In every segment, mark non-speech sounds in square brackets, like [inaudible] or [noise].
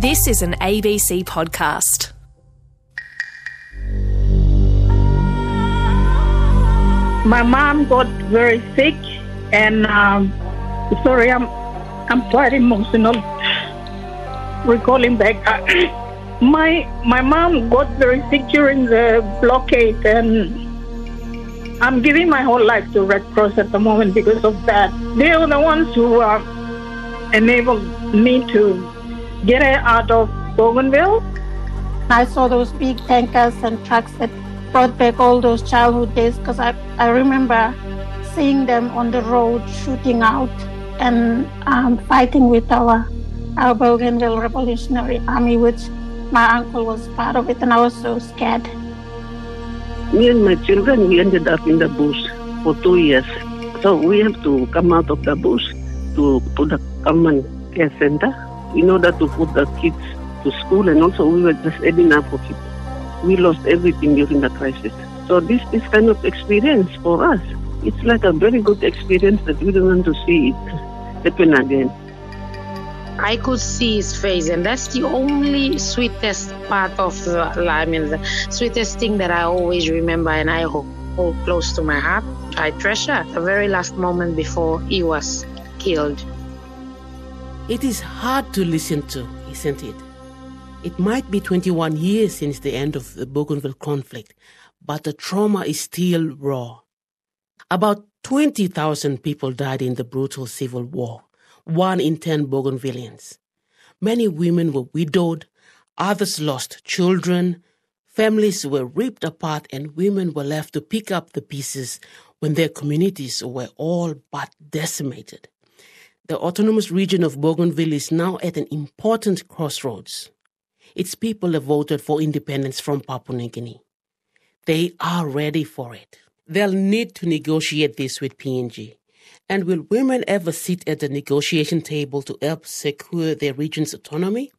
This is an ABC podcast. My mom got very sick, and um, sorry, I'm I'm quite emotional recalling back. [laughs] my my mom got very sick during the blockade, and I'm giving my whole life to Red Cross at the moment because of that. They are the ones who uh, enabled me to get out of Bougainville. I saw those big tankers and trucks that brought back all those childhood days because I, I remember seeing them on the road shooting out and um, fighting with our our Bougainville Revolutionary Army, which my uncle was part of it, and I was so scared. Me and my children, we ended up in the bush for two years. So we have to come out of the bush to, to the common care center in order to put the kids to school, and also we were just adding up for people. We lost everything during the crisis. So this, this kind of experience for us, it's like a very good experience that we don't want to see it [laughs] happen again. I could see his face, and that's the only sweetest part of the, I mean, the sweetest thing that I always remember and I hold, hold close to my heart. I treasure the very last moment before he was killed. It is hard to listen to, isn't it? It might be 21 years since the end of the Bougainville conflict, but the trauma is still raw. About 20,000 people died in the brutal civil war, one in 10 Bougainvillians. Many women were widowed, others lost children, families were ripped apart, and women were left to pick up the pieces when their communities were all but decimated. The autonomous region of Bougainville is now at an important crossroads. Its people have voted for independence from Papua New Guinea. They are ready for it. They'll need to negotiate this with PNG. And will women ever sit at the negotiation table to help secure their region's autonomy?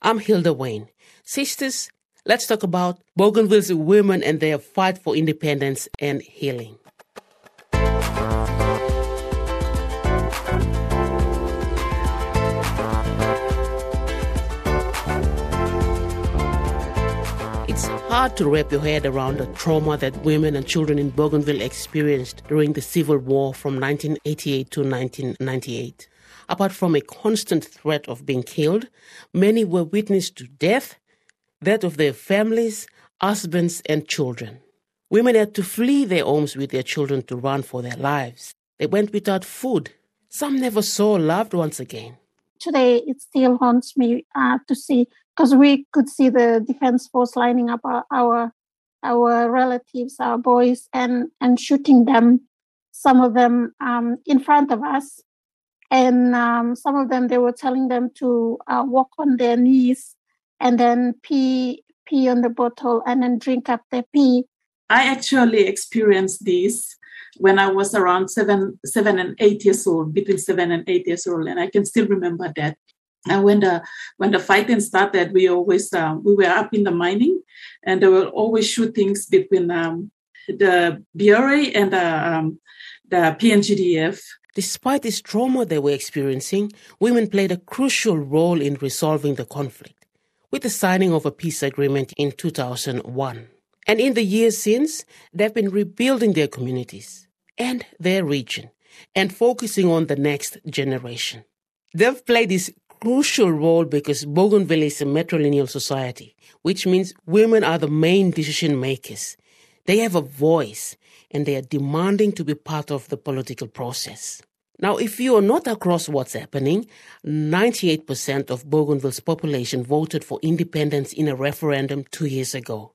I'm Hilda Wayne. Sisters, let's talk about Bougainville's women and their fight for independence and healing. Hard to wrap your head around the trauma that women and children in Bougainville experienced during the Civil War from 1988 to 1998. Apart from a constant threat of being killed, many were witness to death, that of their families, husbands, and children. Women had to flee their homes with their children to run for their lives. They went without food. Some never saw loved ones again. Today, it still haunts me uh, to see because we could see the defense force lining up our, our our relatives, our boys, and and shooting them. Some of them um, in front of us, and um, some of them they were telling them to uh, walk on their knees and then pee pee on the bottle and then drink up their pee. I actually experienced this when I was around seven, seven and eight years old, between seven and eight years old, and I can still remember that. And when the when the fighting started, we always uh, we were up in the mining, and there were always shootings between um, the BRA and the um, the PNGDF. Despite this trauma they were experiencing, women played a crucial role in resolving the conflict, with the signing of a peace agreement in 2001. And in the years since, they've been rebuilding their communities and their region and focusing on the next generation. They've played this crucial role because Bougainville is a matrilineal society, which means women are the main decision makers. They have a voice and they are demanding to be part of the political process. Now, if you are not across what's happening, 98% of Bougainville's population voted for independence in a referendum two years ago.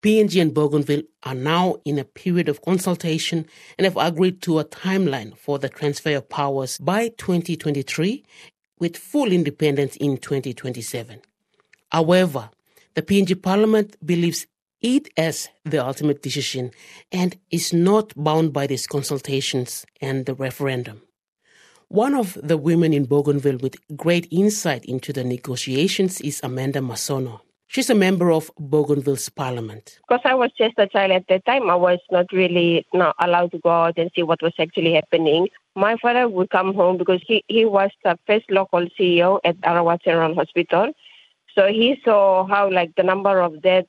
PNG and Bougainville are now in a period of consultation and have agreed to a timeline for the transfer of powers by 2023 with full independence in 2027. However, the PNG Parliament believes it has the ultimate decision and is not bound by these consultations and the referendum. One of the women in Bougainville with great insight into the negotiations is Amanda Masono. She's a member of Bougainville's parliament. Because I was just a child at that time, I was not really not allowed to go out and see what was actually happening. My father would come home because he, he was the first local CEO at Arawa General Hospital. So he saw how like the number of deaths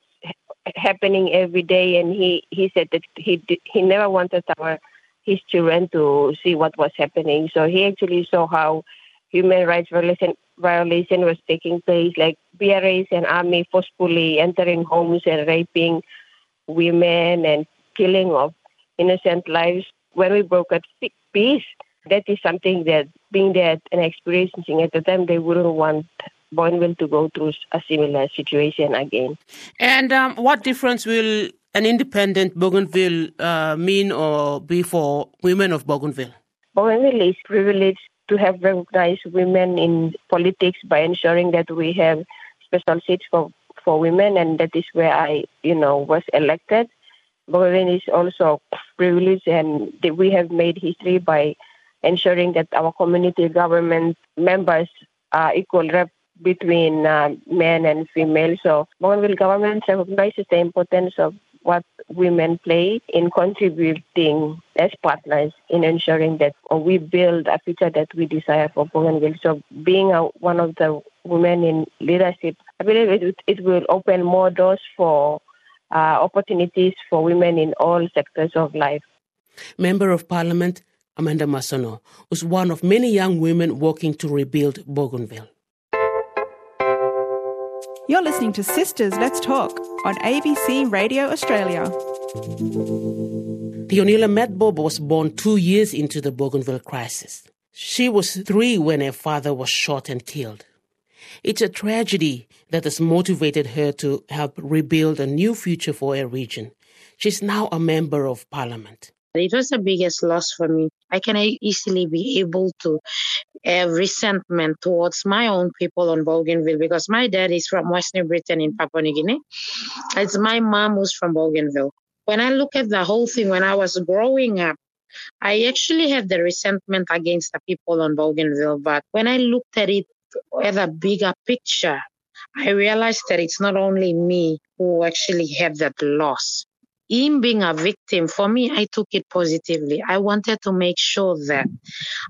happening every day, and he, he said that he he never wanted our his children to see what was happening. So he actually saw how human rights violation, violation was taking place, like BRAs and army forcefully entering homes and raping women and killing of innocent lives. When we broke up peace, that is something that being there and experiencing at the time, they wouldn't want Bougainville to go through a similar situation again. And um, what difference will an independent Bougainville uh, mean or be for women of Bougainville? Bougainville is privileged to have recognized women in politics by ensuring that we have special seats for, for women, and that is where I, you know, was elected. Bougainville is also privileged, and we have made history by ensuring that our community government members are equal rep between uh, men and female. So Bougainville government recognizes the importance of what women play in contributing as partners in ensuring that we build a future that we desire for Bougainville. So being a, one of the women in leadership, I believe it, it will open more doors for uh, opportunities for women in all sectors of life. Member of Parliament Amanda Masono was one of many young women working to rebuild Bougainville. You're listening to Sistas Let's Talk on ABC Radio Australia. Theonila Matbob was born two years into the Bougainville crisis. She was three when her father was shot and killed. It's a tragedy that has motivated her to help rebuild a new future for her region. She's now a member of parliament. It was the biggest loss for me. I can easily be able to have resentment towards my own people on Bougainville because my dad is from West New Britain in Papua New Guinea. It's my mom who's from Bougainville. When I look at the whole thing when I was growing up, I actually had the resentment against the people on Bougainville. But when I looked at it at a bigger picture, I realized that it's not only me who actually had that loss him being a victim, for me, I took it positively. I wanted to make sure that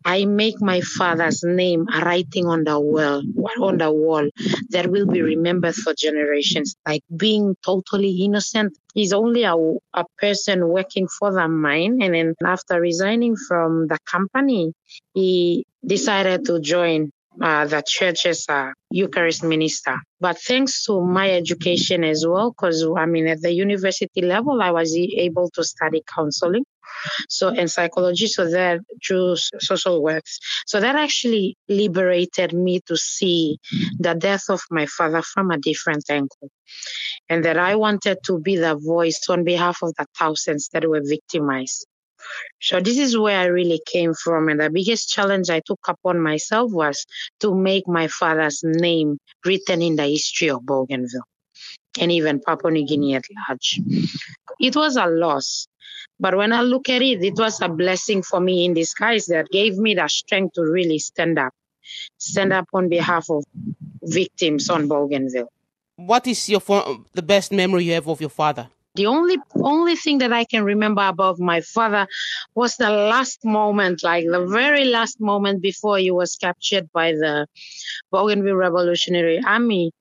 I make my father's name a writing on the wall, on the wall that will be remembered for generations. Like being totally innocent. He's only a, a person working for the mine. And then after resigning from the company, he decided to join uh, the church as Eucharist minister. But thanks to my education as well, because I mean, at the university level, I was able to study counseling. So, and psychology, so that through social works. So that actually liberated me to see the death of my father from a different angle. And that I wanted to be the voice on behalf of the thousands that were victimized. So this is where I really came from. And the biggest challenge I took upon myself was to make my father's name written in the history of Bougainville and even Papua New Guinea at large. It was a loss. But when I look at it, it was a blessing for me in disguise that gave me the strength to really stand up, stand up on behalf of victims on Bougainville. What is your the best memory you have of your father? The only only thing that I can remember about my father was the last moment, like the very last moment before he was captured by the Bougainville Revolutionary Army.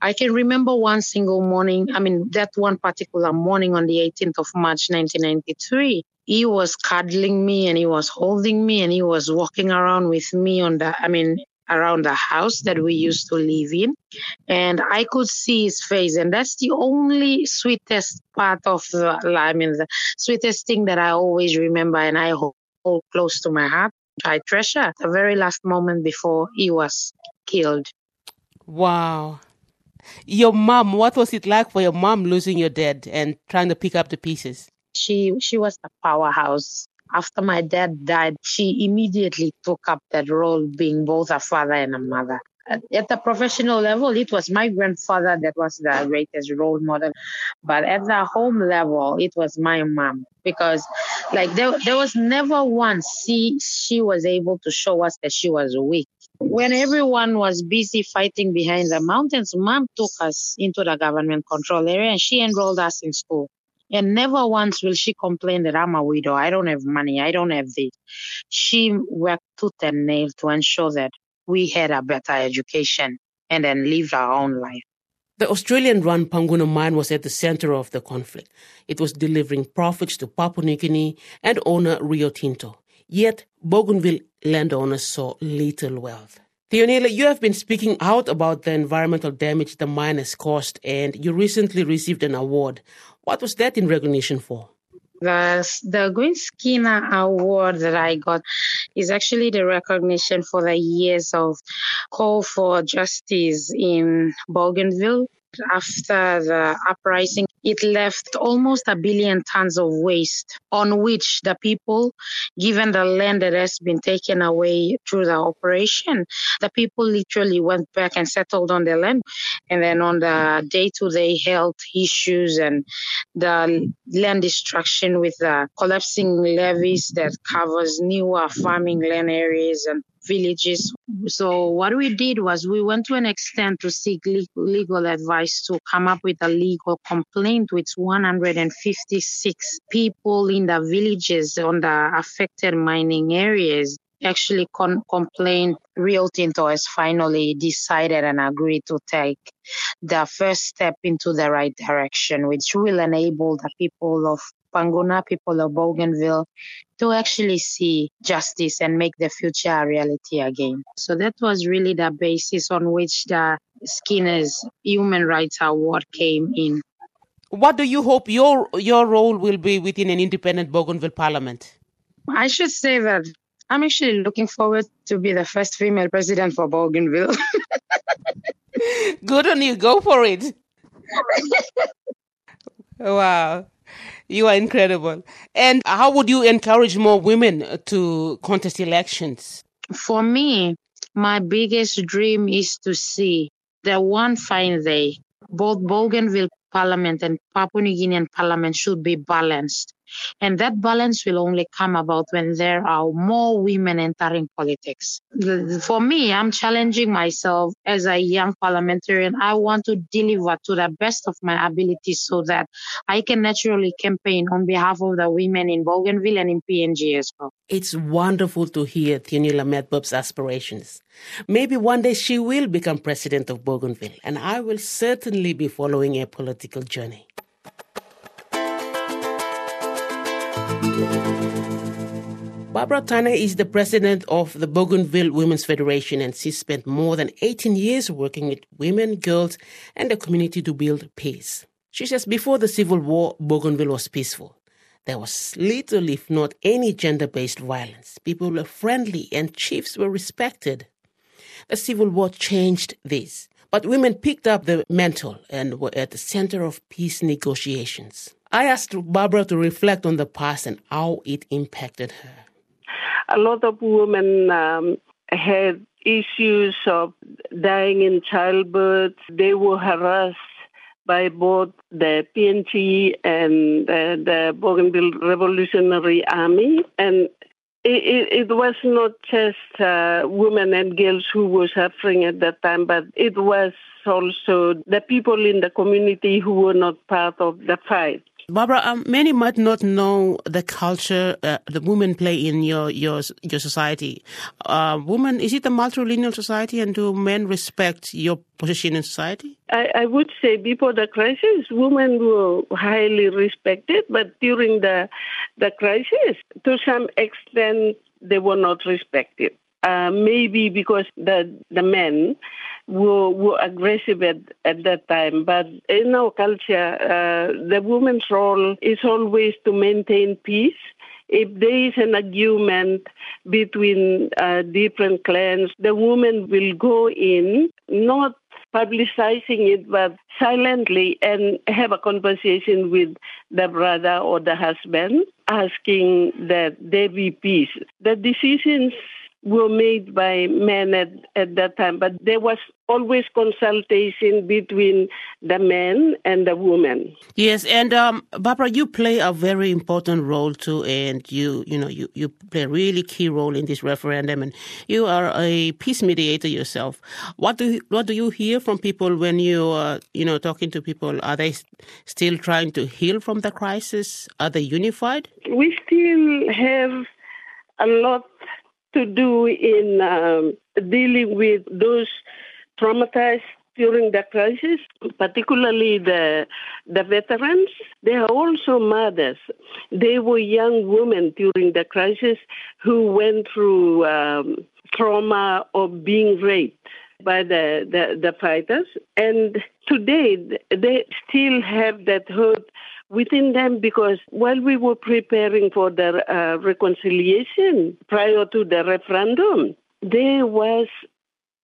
I can remember one single morning, I mean, that one particular morning on the 18th of March 1993. He was cuddling me and he was holding me and he was walking around with me on the, I mean, around the house that we used to live in. And I could see his face. And that's the only sweetest part of the, I mean, the sweetest thing that I always remember and I hold, hold close to my heart. I treasure the very last moment before he was killed. Wow. Your mom, what was it like for your mom losing your dad and trying to pick up the pieces? She she was a powerhouse after my dad died, she immediately took up that role, being both a father and a mother. At the professional level, it was my grandfather that was the greatest role model. But at the home level, it was my mom because like there, there was never once she, she was able to show us that she was weak. when everyone was busy fighting behind the mountains, mom took us into the government control area and she enrolled us in school. And never once will she complain that I'm a widow. I don't have money. I don't have this. She worked tooth and nail to ensure that we had a better education and then lived our own life. The Australian run Panguna mine was at the center of the conflict. It was delivering profits to Papua New Guinea and owner Rio Tinto. Yet, Bougainville landowners saw little wealth. Theonila, you have been speaking out about the environmental damage the mine has caused, and you recently received an award. What was that in recognition for? The, the Green Skinner Award that I got is actually the recognition for the years of call for justice in Bougainville after the uprising, it left almost a billion tons of waste on which the people, given the land that has been taken away through the operation, the people literally went back and settled on their land. And then on the day to day health issues and the land destruction with the collapsing levees that covers newer farming land areas and villages. So what we did was we went to an extent to seek legal advice to come up with a legal complaint with 156 people in the villages on the affected mining areas actually con- complained Rio Tinto has finally decided and agreed to take the first step into the right direction, which will enable the people of Panguna, people of Bougainville, to actually see justice and make the future a reality again. So that was really the basis on which the Skinner's Human Rights Award came in. What do you hope your your role will be within an independent Bougainville Parliament? I should say that I'm actually looking forward to be the first female president for Bougainville. [laughs] Good on you. Go for it. [laughs] wow. [laughs] You are incredible. And how would you encourage more women to contest elections? For me, my biggest dream is to see that one fine day, both Bougainville Parliament and Papua New Guinean Parliament should be balanced. And that balance will only come about when there are more women entering politics. For me, I'm challenging myself as a young parliamentarian. I want to deliver to the best of my ability so that I can naturally campaign on behalf of the women in Bougainville and in PNG as well. It's wonderful to hear Theonila Matbob's aspirations. Maybe one day she will become president of Bougainville, and I will certainly be following her political journey. Barbara Tanne is the president of the Bougainville Women's Federation, and she spent more than 18 years working with women, girls, and the community to build peace. She says before the Civil War, Bougainville was peaceful. There was little, if not any, gender based violence. People were friendly and chiefs were respected. The Civil War changed this, but women picked up the mantle and were at the center of peace negotiations. I asked Barbara to reflect on the past and how it impacted her. A lot of women um, had issues of dying in childbirth. They were harassed by both the PNG and the, the Bougainville Revolutionary Army. And it, it, was not just uh, women and girls who were suffering at that time, but it was also the people in the community who were not part of the fight. Barbara, um, many might not know the culture uh, the women play in your your your society. Uh, women, is it a matrilineal society, and do men respect your position in society? I, I would say before the crisis, women were highly respected, but during the the crisis, to some extent, they were not respected. Uh, maybe because the the men were, were aggressive at, at that time. But in our culture, uh, the woman's role is always to maintain peace. If there is an argument between uh, different clans, the woman will go in, not publicizing it, but silently and have a conversation with the brother or the husband, asking that there be peace. The decisions were made by men at, at that time, but there was always consultation between the men and the women. Yes, and um, Barbara, you play a very important role too, and you you know you, you play a really key role in this referendum, and you are a peace mediator yourself. What do you, what do you hear from people when you are you know talking to people? Are they still trying to heal from the crisis? Are they unified? We still have a lot to do in um, dealing with those traumatized during the crisis, particularly the the veterans. They are also mothers. They were young women during the crisis who went through um, trauma of being raped by the, the, the fighters. And today, they still have that hurt within them because while we were preparing for the uh, reconciliation prior to the referendum, there was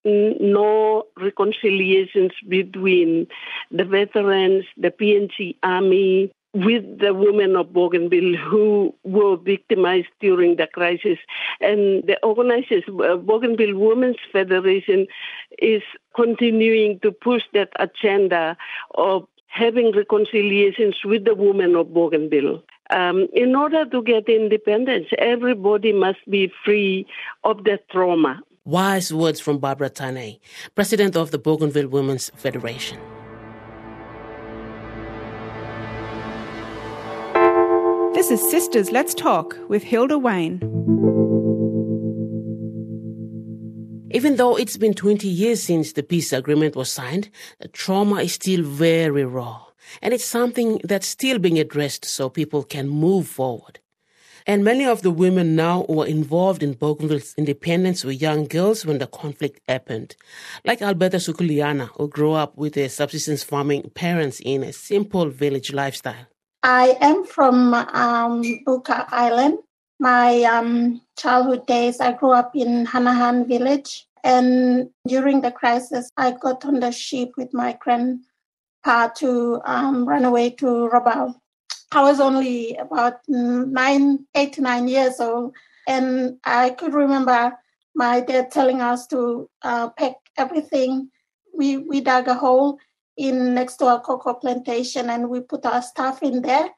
no reconciliations between the veterans, the PNG Army, with the women of Bougainville who were victimized during the crisis. And the organization, uh, Bougainville Women's Federation, is continuing to push that agenda of having reconciliations with the women of Bougainville. Um, in order to get independence, everybody must be free of the trauma. Wise words from Barbara Tanne, president of the Bougainville Women's Federation. This is Sistas Let's Talk with Hilda Wayne. Even though it's been 20 years since the peace agreement was signed, the trauma is still very raw. And it's something that's still being addressed so people can move forward. And many of the women now who were involved in Bougainville's independence were young girls when the conflict happened. Like Alberta Sukuliana, who grew up with their subsistence farming parents in a simple village lifestyle. I am from um, Buka Island, my um, childhood days, I grew up in Hanahan village. And during the crisis, I got on the ship with my grandpa to um, run away to Rabaul. I was only about nine, eight to nine years old. And I could remember my dad telling us to uh, pack everything. We, we dug a hole in next to our cocoa plantation and we put our stuff in there.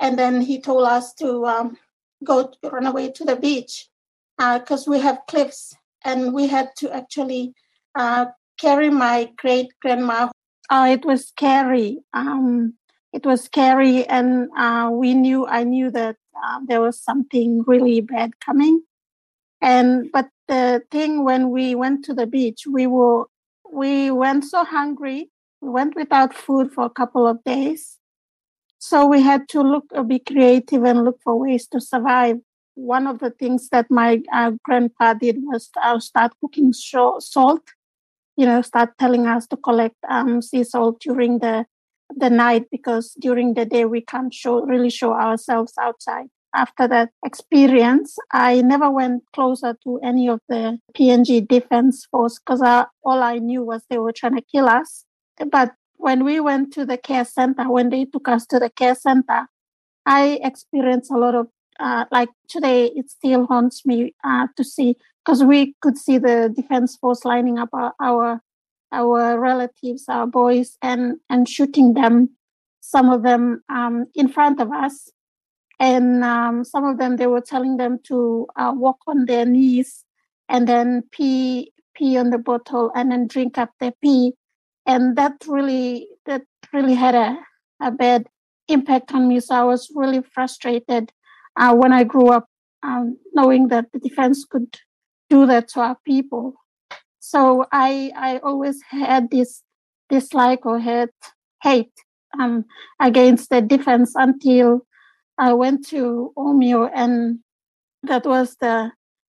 And then he told us to um, go run away to the beach because uh, we have cliffs and we had to actually uh, carry my great grandma. Oh, it was scary. Um, it was scary, and uh, we knew. I knew that uh, there was something really bad coming. And but the thing when we went to the beach, we were we went so hungry. We went without food for a couple of days, so we had to look, uh, be creative and look for ways to survive. One of the things that my uh, grandpa did was uh, start cooking salt. You know, start telling us to collect um, sea salt during the the night because during the day we can't show really show ourselves outside. After that experience, I never went closer to any of the PNG defense force because all I knew was they were trying to kill us. But when we went to the care center, when they took us to the care center, I experienced a lot of, uh, like today, it still haunts me uh, to see, because we could see the defense force lining up our, our, our relatives, our boys, and, and shooting them, some of them um, in front of us. And um, some of them, they were telling them to uh, walk on their knees and then pee, pee on the bottle and then drink up their pee and that really that really had a, a bad impact on me so i was really frustrated uh, when i grew up um, knowing that the defense could do that to our people. So i i always had this dislike or hate hate um, against the defense until i went to omeo and that was the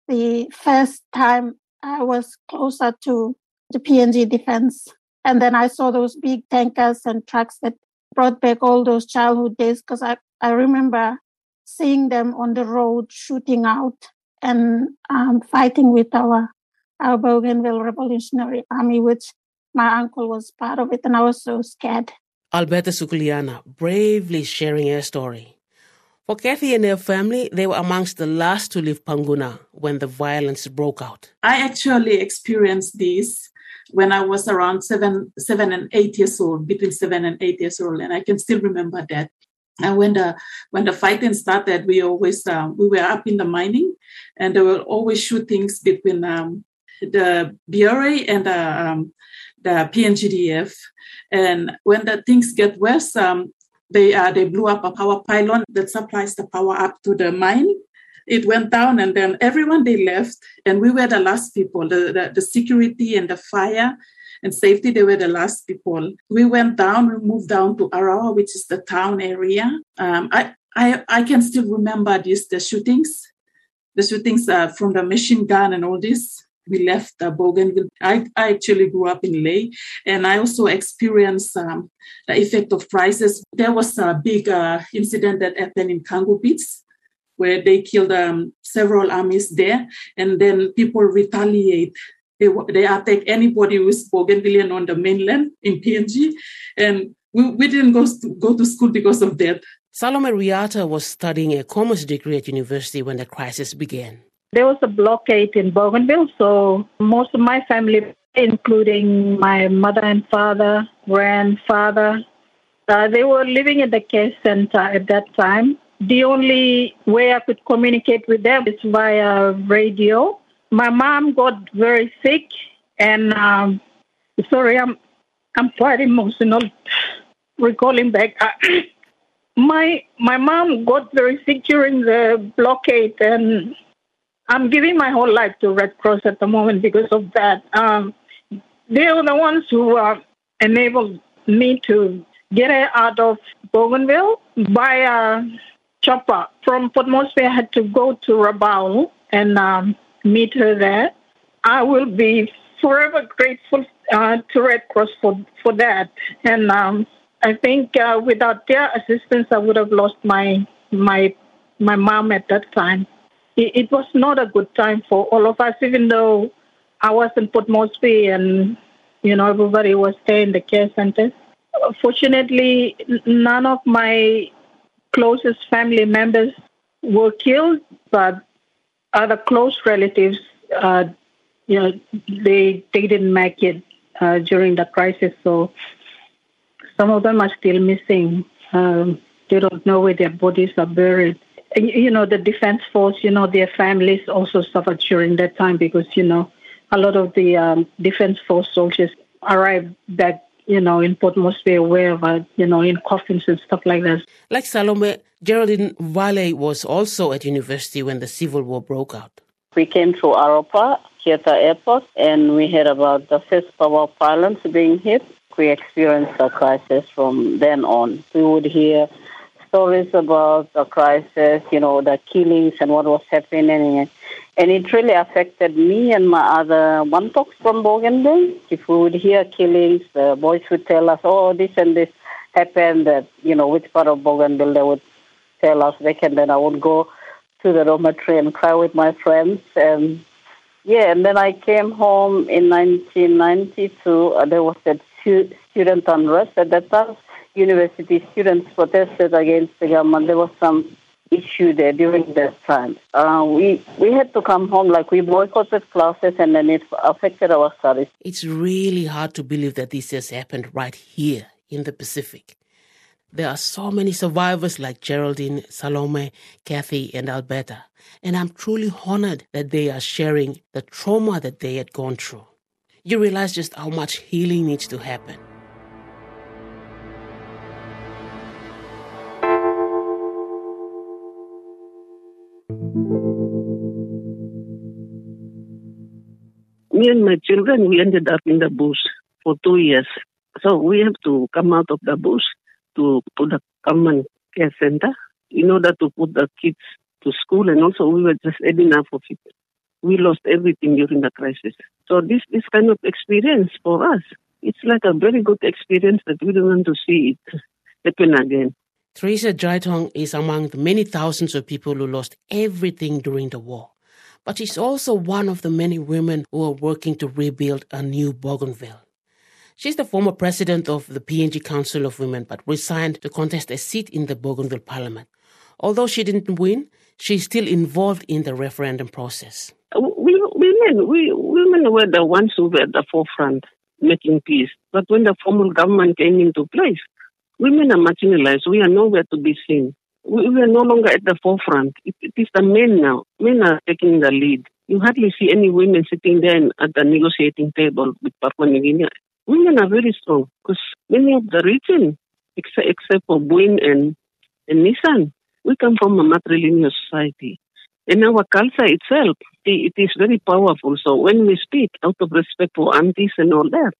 the first time i was closer to the png defense. And then I saw those big tankers and trucks that brought back all those childhood days because I, I remember seeing them on the road shooting out and um, fighting with our our Bougainville Revolutionary Army, which my uncle was part of it, and I was so scared. Alberta Sukuliana bravely sharing her story. For Kathy and her family, they were amongst the last to leave Panguna when the violence broke out. I actually experienced this when I was around seven, seven and eight years old, between seven and eight years old, and I can still remember that. And when the when the fighting started, we always um, we were up in the mining, and there were always shootings between um, the BRA and the, um, the PNGDF. And when the things get worse, um, they uh, they blew up a power pylon that supplies the power up to the mine. It went down, and then everyone they left, and we were the last people. The, the, the security and the fire and safety, they were the last people. We went down, we moved down to Arawa, which is the town area. Um, I, I, I can still remember this, the shootings, the shootings uh, from the machine gun and all this. We left uh, Bougainville. I, I actually grew up in Lae, and I also experienced um, the effect of prices. There was a big uh, incident that happened in Kangu Beach, where they killed um, several armies there, and then people retaliate they, they attack anybody who is Bougainvillean on the mainland in PNG. And we, we didn't go to, go to school because of that. Salome Riata was studying a commerce degree at university when the crisis began. There was a blockade in Bougainville, so most of my family, including my mother and father, grandfather, uh, they were living at the care center at that time. The only way I could communicate with them is via radio my mom got very sick, and um, sorry, I'm I'm quite emotional recalling back. [clears throat] my my mom got very sick during the blockade, and I'm giving my whole life to Red Cross at the moment because of that. Um, they were the ones who uh, enabled me to get out of Bougainville by a chopper from Port Moresby. I had to go to Rabaul and um, meet her there. I will be forever grateful uh, to Red Cross for, for that. And um, I think uh, without their assistance, I would have lost my my my mom at that time. It, it was not a good time for all of us, even though I was in Port Moresby and you know everybody was there in the care center. Fortunately, none of my closest family members were killed, but other close relatives, uh, you know, they they didn't make it uh, during the crisis. So some of them are still missing. Um, they don't know where their bodies are buried. You know, the defense force, you know, their families also suffered during that time because, you know, a lot of the um, defense force soldiers arrived back you know, in Port Moresby or wherever, you know, in coffins and stuff like that. Like Salome, Geraldine Vale was also at university when the civil war broke out. We came through Aropa, Kieta Airport, and we heard about the first power pylons being hit. We experienced a crisis from then on. We would hear stories about the crisis, you know, the killings and what was happening. And it really affected me and my other wantoks from Bougainville. If we would hear killings, the boys would tell us, oh, this and this happened, that, you know, which part of Bougainville they would tell us back. And then I would go to the dormitory and cry with my friends. And yeah, and then I came home in 1992. Uh, there was that student unrest at that time. University students protested against the government. There was some issue there during that time. Uh, we we had to come home, like we boycotted classes, and then it affected our studies. It's really hard to believe that this has happened right here in the Pacific. There are so many survivors like Geraldine, Salome, Kathy, and Alberta, and I'm truly honored that they are sharing the trauma that they had gone through. You realize just how much healing needs to happen. Me and my children, we ended up in the bush for two years. So we have to come out of the bush to, to the common care center in order to put the kids to school. And also we were just adding up of it. We lost everything during the crisis. So this, this kind of experience for us, it's like a very good experience that we don't want to see it happen again. Teresa Jaintong is among the many thousands of people who lost everything during the war but she's also one of the many women who are working to rebuild a new Bougainville. She's the former president of the PNG Council of Women, but resigned to contest a seat in the Bougainville Parliament. Although she didn't win, she's still involved in the referendum process. We, women, we, women were the ones who were at the forefront making peace. But when the formal government came into place, women are marginalized. We are nowhere to be seen. We, we are no longer at the forefront. It, it is the men now. Men are taking the lead. You hardly see any women sitting there at the negotiating table with Papua New Guinea. Women are very strong because many of the region, except, except for Buin and, and Nisan, we come from a matrilineal society. And our culture itself, it is very powerful. So when we speak out of respect for aunties and all that,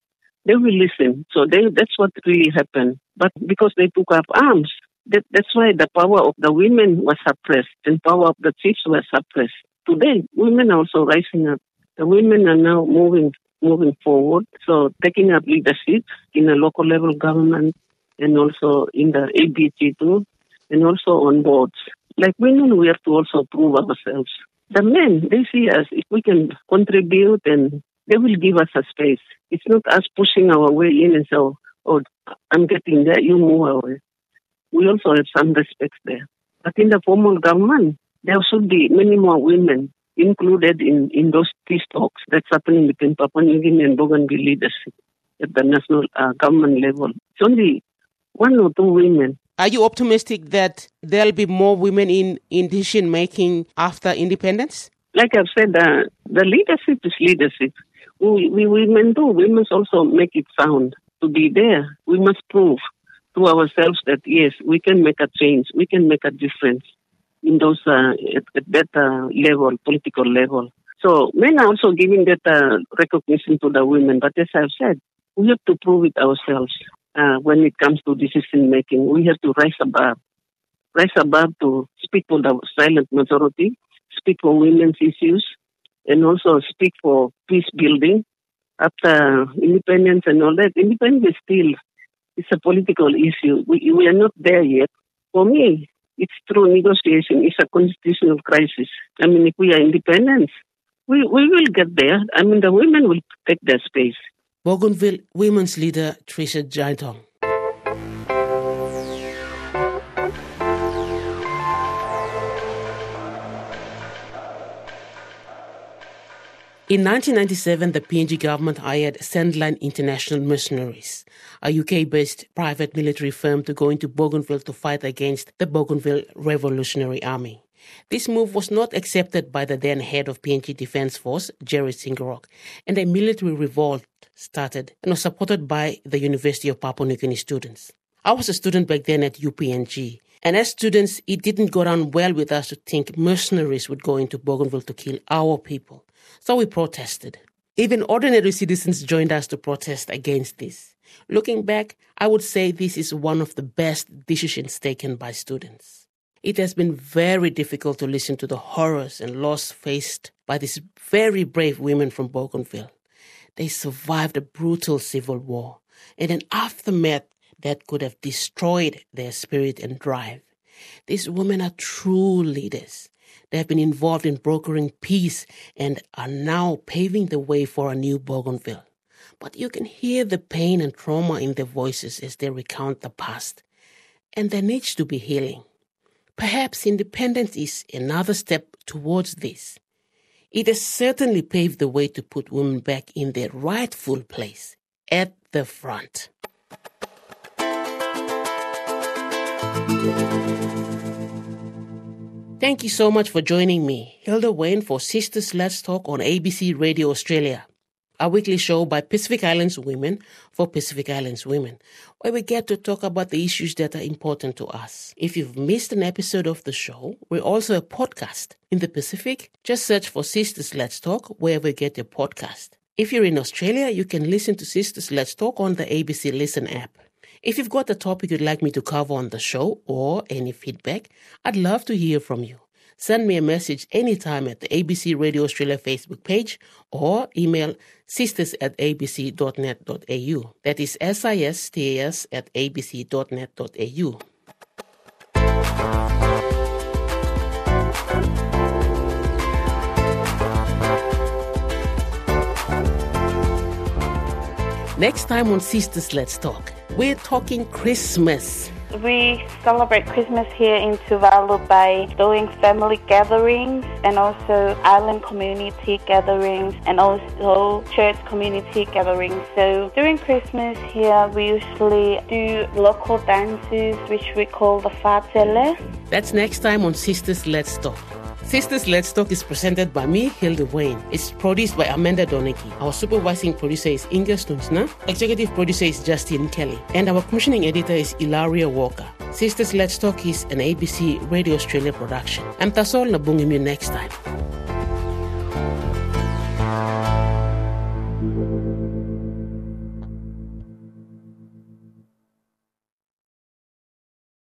they will listen. So they, that's what really happened. But because they took up arms, that, that's why the power of the women was suppressed and power of the chiefs was suppressed. Today, women are also rising up. The women are now moving moving forward. So taking up leadership in the local level government and also in the ABG too, and also on boards. Like women, we have to also prove ourselves. The men, they see us, if we can contribute and they will give us a space. It's not us pushing our way in and say, oh, oh I'm getting there, you move away. We also have some respect there. But in the formal government, there should be many more women included in, in those peace talks that's happening between Papua New Guinea and Bougainville leadership at the national uh, government level. It's only one or two women. Are you optimistic that there'll be more women in, in decision making after independence? Like I've said, uh, the leadership is leadership. We, we women do. We must also make it sound to be there. We must prove to ourselves that yes, we can make a change. We can make a difference in those uh, at, at that uh, level, political level. So men are also giving that uh, recognition to the women. But as I've said, we have to prove it ourselves uh, when it comes to decision making. We have to rise above, rise above to speak for the silent majority, speak for women's issues, and also speak for peace building after independence and all that. Independence is still it's a political issue. We, we are not there yet. For me, it's through negotiation. It's a constitutional crisis. I mean, if we are independent, we, we will get there. I mean, the women will take their space. Bougainville women's leader Tricia Jaintong. In 1997, the PNG government hired Sandline International Mercenaries, a UK based private military firm, to go into Bougainville to fight against the Bougainville Revolutionary Army. This move was not accepted by the then head of PNG Defence Force, Jerry Singarok, and a military revolt started and was supported by the University of Papua New Guinea students. I was a student back then at UPNG, and as students, it didn't go down well with us to think mercenaries would go into Bougainville to kill our people. So we protested. Even ordinary citizens joined us to protest against this. Looking back, I would say this is one of the best decisions taken by students. It has been very difficult to listen to the horrors and loss faced by these very brave women from Bougainville. They survived a brutal civil war and an aftermath that could have destroyed their spirit and drive. These women are true leaders. They have been involved in brokering peace and are now paving the way for a new Bougainville. But you can hear the pain and trauma in their voices as they recount the past. And there needs to be healing. Perhaps independence is another step towards this. It has certainly paved the way to put women back in their rightful place at the front. Thank you so much for joining me, Hilda Wayne, for Sistas Let's Talk on ABC Radio Australia, a weekly show by Pacific Islands women for Pacific Islands women, where we get to talk about the issues that are important to us. If you've missed an episode of the show, we're also a podcast. In the Pacific, just search for Sistas Let's Talk wherever you get your podcast. If you're in Australia, you can listen to Sistas Let's Talk on the ABC Listen app. If you've got a topic you'd like me to cover on the show or any feedback, I'd love to hear from you. Send me a message anytime at the ABC Radio Australia Facebook page or email sistas at abc.net.au. That is S-I-S-T-A-S at abc.net.au. Next time on Sistas Let's Talk. We're talking Christmas. We celebrate Christmas here in Tuvalu by doing family gatherings and also island community gatherings and also church community gatherings. So during Christmas here, we usually do local dances, which we call the Fatele. That's next time on Sistas Let's Talk. Sistas Let's Talk is presented by me, Hilda Wayne. It's produced by Amanda Donaghy. Our supervising producer is Inga Stünzner. Executive producer is Justin Kelly. And our commissioning editor is Ilaria Walker. Sistas Let's Talk is an ABC Radio Australia production. I'm Tasol Nabungim next time.